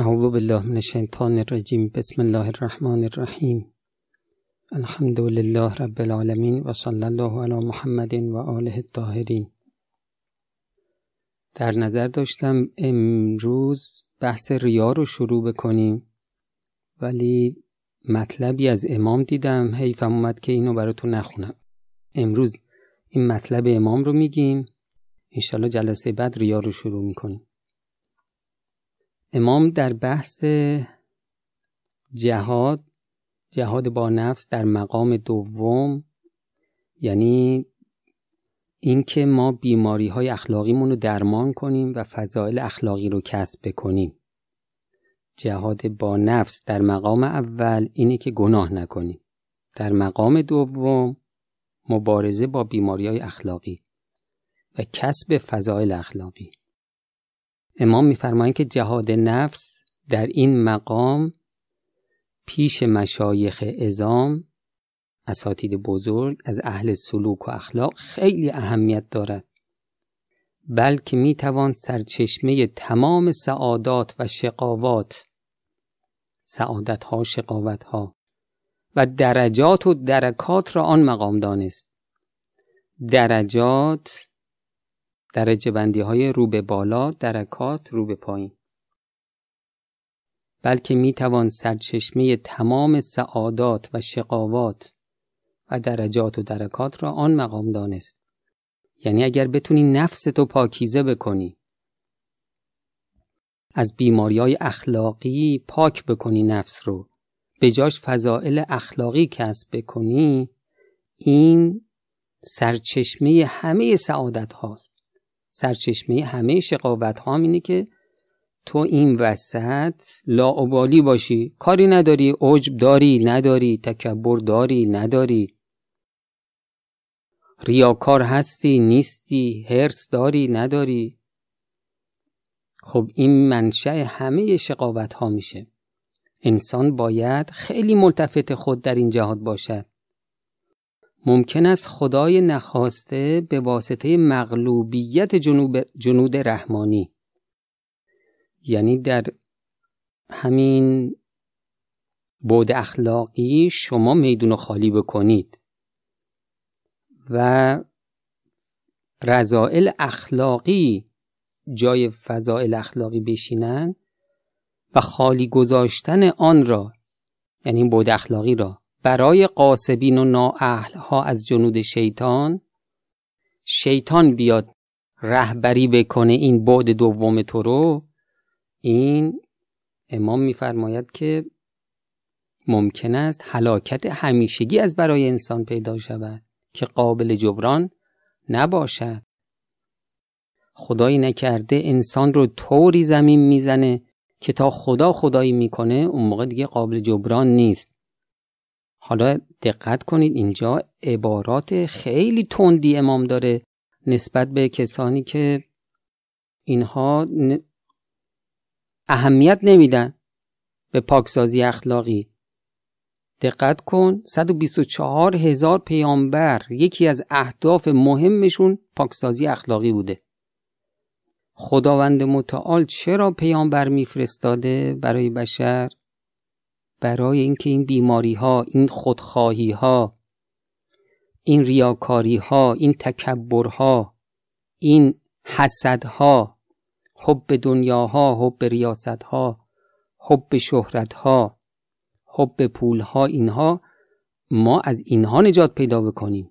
اعوذ بالله من الشیطان الرجیم بسم الله الرحمن الرحیم الحمد لله رب العالمین و صلی الله علی محمد و آله الطاهرین در نظر داشتم امروز بحث ریا رو شروع بکنیم ولی مطلبی از امام دیدم. حیفم اومد که اینو براتون نخونم. امروز این مطلب امام رو میگیم. انشالله جلسه بعد ریا رو شروع می‌کنیم. امام در بحث جهاد جهاد با نفس در مقام دوم یعنی اینکه ما بیماری های اخلاقیمون رو درمان کنیم و فضایل اخلاقی رو کسب بکنیم. جهاد با نفس در مقام اول اینه که گناه نکنیم. در مقام دوم مبارزه با بیماری های اخلاقی و کسب فضایل اخلاقی. امام میفرمایند که جهاد نفس در این مقام پیش مشایخ ازام اساتید بزرگ از اهل سلوک و اخلاق خیلی اهمیت دارد. بلکه می‌توان سرچشمه تمام سعادات و شقاوات سعادت ها شقاوت ها و درجات و درکات را آن مقام دانست. درجات درجه بندی های رو به بالا درکات رو به پایین. بلکه می توان سرچشمه تمام سعادات و شقاوات و درجات و درکات را آن مقام دانست. یعنی اگر بتونی نفس تو پاکیزه بکنی از بیماری های اخلاقی پاک بکنی نفس رو به جاش فضائل اخلاقی کسب بکنی این سرچشمه همه سعادت هاست. سرچشمه همه شقاوت ها اینه که تو این وسط لاعبالی باشی. کاری نداری عجب داری نداری تکبر داری نداری. ریاکار هستی نیستی هرس داری نداری. خب این منشأ همه شقاوت ها میشه. انسان باید خیلی ملتفت خود در این جهاد باشد. ممکن است خدای نخواسته به واسطه مغلوبیت جنوب جنود رحمانی. یعنی در همین بود اخلاقی شما میدون خالی بکنید و رضائل اخلاقی جای فضائل اخلاقی بشینن و خالی گذاشتن آن را یعنی بود اخلاقی را برای قاسبین و نااهل ها از جنود شیطان شیطان بیاد رهبری بکنه این بعد دوم تو رو این امام میفرماید که ممکن است هلاکت همیشگی از برای انسان پیدا شود که قابل جبران نباشد. خدایی نکرده انسان رو طوری زمین می‌زنه که تا خدا خدایی می‌کنه اون موقع دیگه قابل جبران نیست. حالا دقت کنید اینجا عبارات خیلی تندی امام داره نسبت به کسانی که اینها اهمیت نمیدن به پاکسازی اخلاقی. دقت کن 124 هزار پیامبر یکی از اهداف مهمشون پاکسازی اخلاقی بوده. خداوند متعال چرا پیامبر میفرستاده برای بشر؟ برای اینکه این بیماری ها این خودخواهی ها این ریاکاری ها این تکبر ها این حسد ها حب دنیاها حب ریاست ها حب شهرت ها حب پول ها اینها ما از اینها نجات پیدا بکنیم.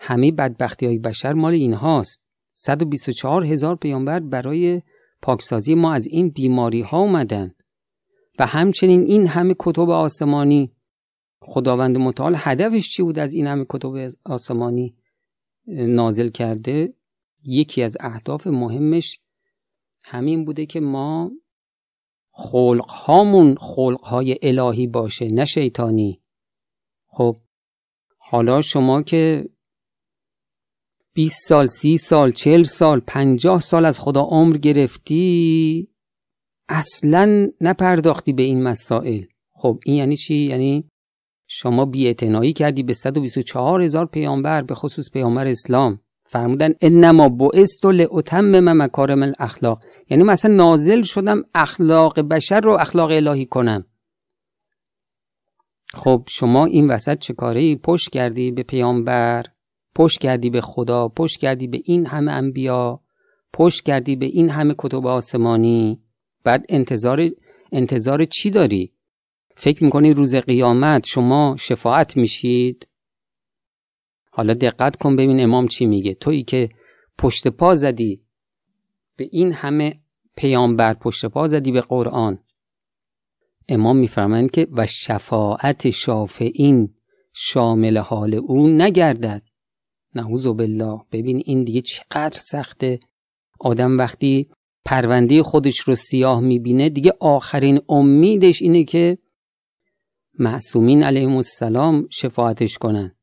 همه بدبختی های بشر مال اینهاست. 124 هزار پیامبر برای پاکسازی ما از این بیماری ها اومدن. و همچنین این همه کتب آسمانی. خداوند متعال هدفش چی بود از این همه کتب آسمانی نازل کرده؟ یکی از اهداف مهمش همین بوده که ما خلق هامون خلق های الهی باشه نه شیطانی. خب حالا شما که 20 سال سی سال چل سال پنجاه سال از خدا عمر گرفتی اصلا نپرداختی به این مسائل. خب این یعنی چی؟ یعنی شما بیاعتنایی کردی به 124 هزار پیامبر به خصوص پیامبر اسلام. فرمودن انما بعثت لاتمم مکارم الاخلاق. یعنی مثلا نازل شدم اخلاق بشر رو اخلاق الهی کنم. خب شما این وسط چه کاری پشت کردی به پیامبر؟ پشت کردی به خدا؟ پشت کردی به این همه انبیا؟ پشت کردی به این همه کتب آسمانی؟ بعد انتظار انتظار چی داری؟ فکر می‌کنی روز قیامت شما شفاعت میشید؟ حالا دقت کن ببین امام چی میگه. تویی که پشت پا زدی به این همه پیامبر پشت پا زدی به قرآن. امام میفرمایند که و شفاعت شافعین شامل حال او نگردد. نعوذ بالله. ببین این دیگه چقدر سخته. آدم وقتی پرونده خودش رو سیاه می‌بینه دیگه آخرین امیدش اینه که معصومین علیهم السلام شفاعتش کنن.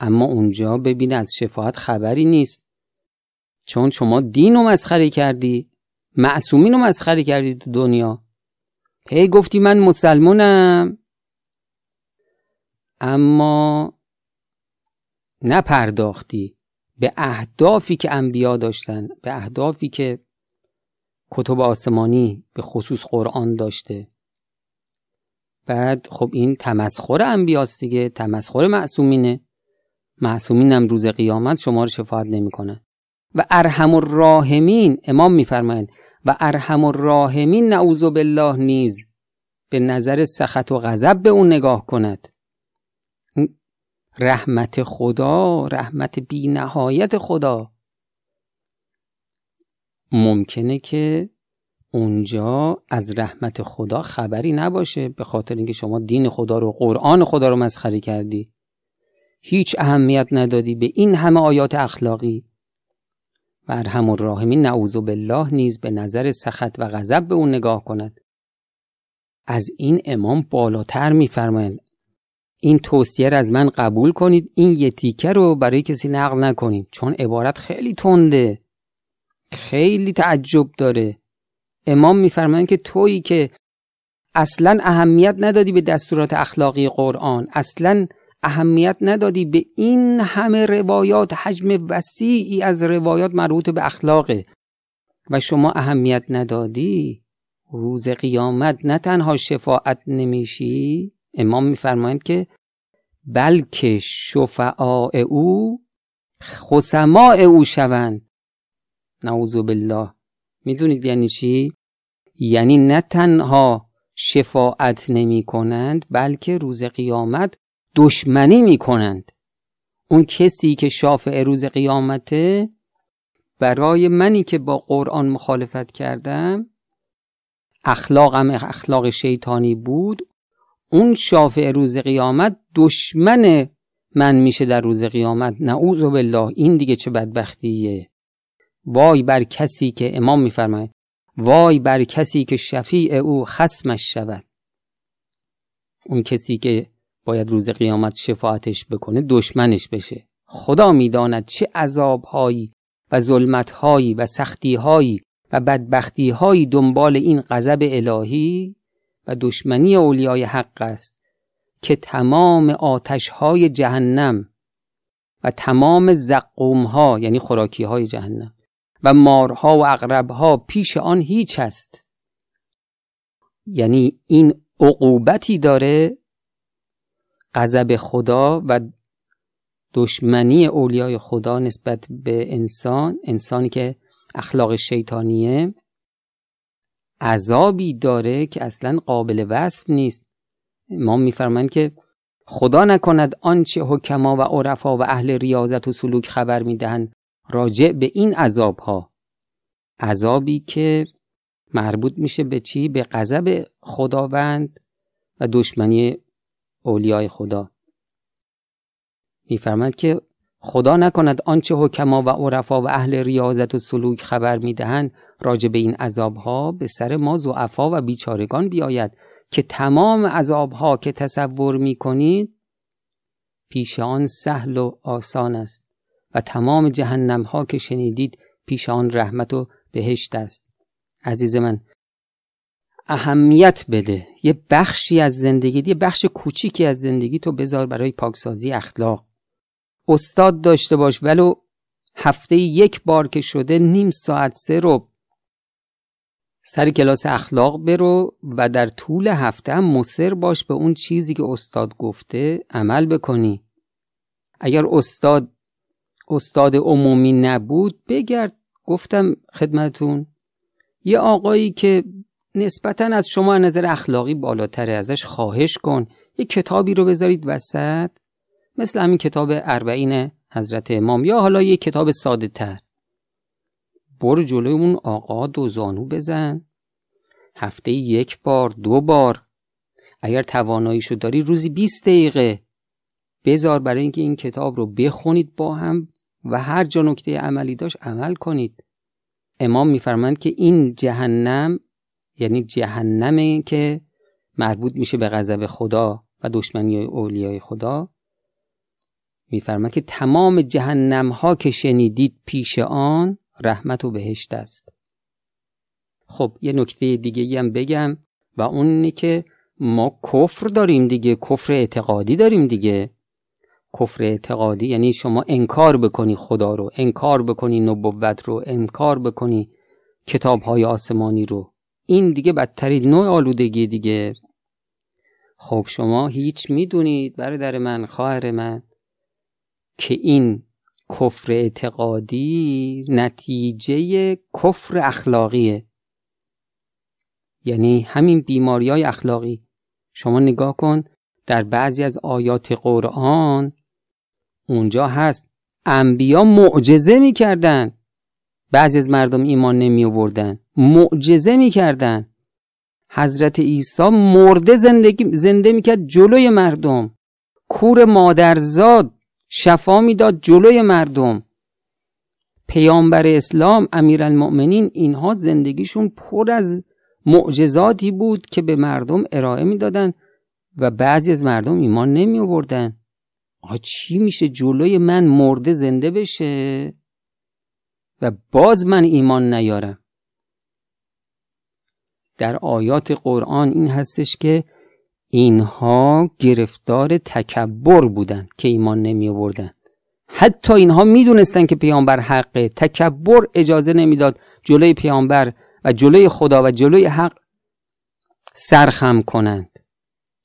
اما اونجا ببین از شفاعت خبری نیست. چون شما دین رو مسخره کردی معصومین رو مسخره کردی تو دنیا. هی گفتی من مسلمونم. اما نپرداختی به اهدافی که انبیا داشتن به اهدافی که کتب آسمانی به خصوص قرآن داشته. بعد خب این تمسخر انبیاست دیگه تمسخر معصومینه. معصومین هم روز قیامت شما رو شفاعت نمی‌کنه. و ارحم الراحمین امام میفرمایند و ارحم الراحمین نعوذ بالله نیز به نظر سخط و غضب به اون نگاه کند. رحمت خدا رحمت بی نهایت خدا. ممکنه که اونجا از رحمت خدا خبری نباشه به خاطر اینکه شما دین خدا رو قرآن خدا رو مسخره کردی. هیچ اهمیت ندادی به این همه آیات اخلاقی. و ارحم الراحمین نعوذ بالله نیز به نظر سخط و غضب به اون نگاه کند. از این امام بالاتر میفرمایند. این توصیه را از من قبول کنید این یه تیکه رو برای کسی نقل نکنید چون عبارت خیلی تنده. خیلی تعجب داره. امام میفرمایند که تویی که اصلا اهمیت ندادی به دستورات اخلاقی قرآن اصلا اهمیت ندادی به این همه روایات حجم وسیعی از روایات مربوط به اخلاقه. و شما اهمیت ندادی. روز قیامت نه تنها شفاعت نمیشی امام میفرمایند که بلکه شفعاء او خسماء او شوند. نعوذ بالله. می‌دونید یعنی چی؟ یعنی نه تنها شفاعت نمی کنند بلکه روز قیامت دشمنی می کنند اون کسی که شافع روز قیامته برای منی که با قرآن مخالفت کردم اخلاقم اخلاق شیطانی بود اون شافع روز قیامت دشمن من میشه در روز قیامت. نعوذ بالله این دیگه چه بدبختیه؟ وای بر کسی که امام میفرماید. وای بر کسی که شفیع او خسمش شود. اون کسی که باید روز قیامت شفاعتش بکنه دشمنش بشه. خدا می‌داند چه عذابهایی و ظلمتهایی و سختیهایی و بدبختیهایی دنبال این غضب الهی و دشمنی اولیای حق است که تمام آتشهای جهنم و تمام زقومها یعنی خوراکیهای جهنم و مارها و اقربها پیش آن هیچ است. یعنی این عقوبتی داره غضب خدا و دشمنی اولیای خدا نسبت به انسان انسانی که اخلاق شیطانیه عذابی داره که اصلا قابل وصف نیست. ما میفرمایند که خدا نکند آنچه حکما و عرفا و اهل ریاضت و سلوک خبر می‌دهند. راجع به این عذاب ها عذابی که مربوط میشه به چی؟ به غضب خداوند و دشمنی اولیای خدا. میفرماید که خدا نکند آنچه حکما و عرفا و اهل ریاضت و سلوک خبر می‌دهند راجع به این عذابها به سر ما زعفا و بیچارگان بیاید که تمام عذابها که تصور می‌کنید پیش آن سهل و آسان است. و تمام جهنم ها که شنیدید پیش آن رحمت و بهشت است. عزیز من اهمیت بده. یه بخشی از زندگی یه بخش کوچیکی از زندگی تو بذار برای پاکسازی اخلاق. استاد داشته باش ولو هفته یک بار که شده نیم ساعت سه رو سر کلاس اخلاق برو و در طول هفته هم مصر باش به اون چیزی که استاد گفته عمل بکنی. اگر استاد استاد عمومی نبود بگرد. گفتم خدمتون یه آقایی که نسبتا از شما نظر اخلاقی بالاتره ازش خواهش کن. یه کتابی رو بذارید وسط. مثل همین کتاب اربعین حضرت امام یا حالا یه کتاب ساده تر برو جلوی اون آقا دو زانو بزن. هفته یک بار دو بار. اگر تواناییشو داری روزی 20 دقیقه. بذار برای اینکه این کتاب رو بخونید با هم و هر جا نکته عملی داشت عمل کنید. امام میفرمند که این جهنم یعنی جهنمه که مربوط میشه به غضب خدا و دشمنی اولیای خدا میفرماد که تمام جهنم ها که شنیدید پیش آن رحمت و بهشت است. خب یه نکته دیگه هم بگم و اون که ما کفر داریم دیگه کفر اعتقادی داریم دیگه. کفر اعتقادی یعنی شما انکار بکنی خدا رو انکار بکنی نبوت رو انکار بکنی کتاب های آسمانی رو. این دیگه بدترین نوع آلودگی دیگه. خب شما هیچ می‌دونید برادر من خواهر من که این کفر اعتقادی نتیجه کفر اخلاقیه. یعنی همین بیماری های اخلاقی. شما نگاه کن در بعضی از آیات قرآن اونجا هست. انبیا معجزه می‌کردن. بعضی از مردم ایمان نمی آوردن معجزه می‌کردن. حضرت عیسی مرده زندگی زنده می‌کرد جلوی مردم. کور مادرزاد شفا می‌داد جلوی مردم. پیامبر اسلام امیرالمؤمنین اینها زندگیشون پر از معجزاتی بود که به مردم ارائه می‌دادن و بعضی از مردم ایمان نمی آوردن آقا چی میشه؟ جلوی من مرده زنده بشه و باز من ایمان نیارم. در آیات قرآن این هستش که اینها گرفتار تکبر بودند که ایمان نمی آوردن حتی اینها می‌دونستند که پیامبر حقه. تکبر اجازه نمی‌داد جلوی پیامبر و جلوی خدا و جلوی حق سرخم کنند.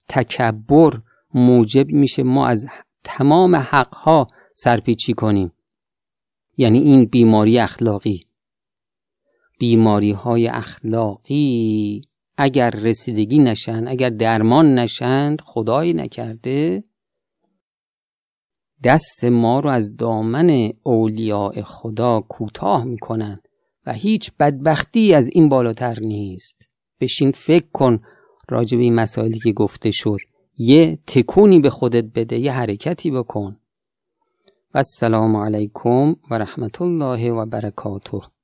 تکبر موجب میشه ما از تمام حقها سرپیچی کنیم. یعنی این بیماری اخلاقی. بیماری های اخلاقی اگر رسیدگی نشن اگر درمان نشند خدایی نکرده دست ما رو از دامن اولیاء خدا کوتاه می‌کنن و هیچ بدبختی از این بالاتر نیست. بشین فکر کن راجع به این مسائلی که گفته شد. یه تکونی به خودت بده یه حرکتی بکن. و السلام علیکم و رحمت الله و برکاته.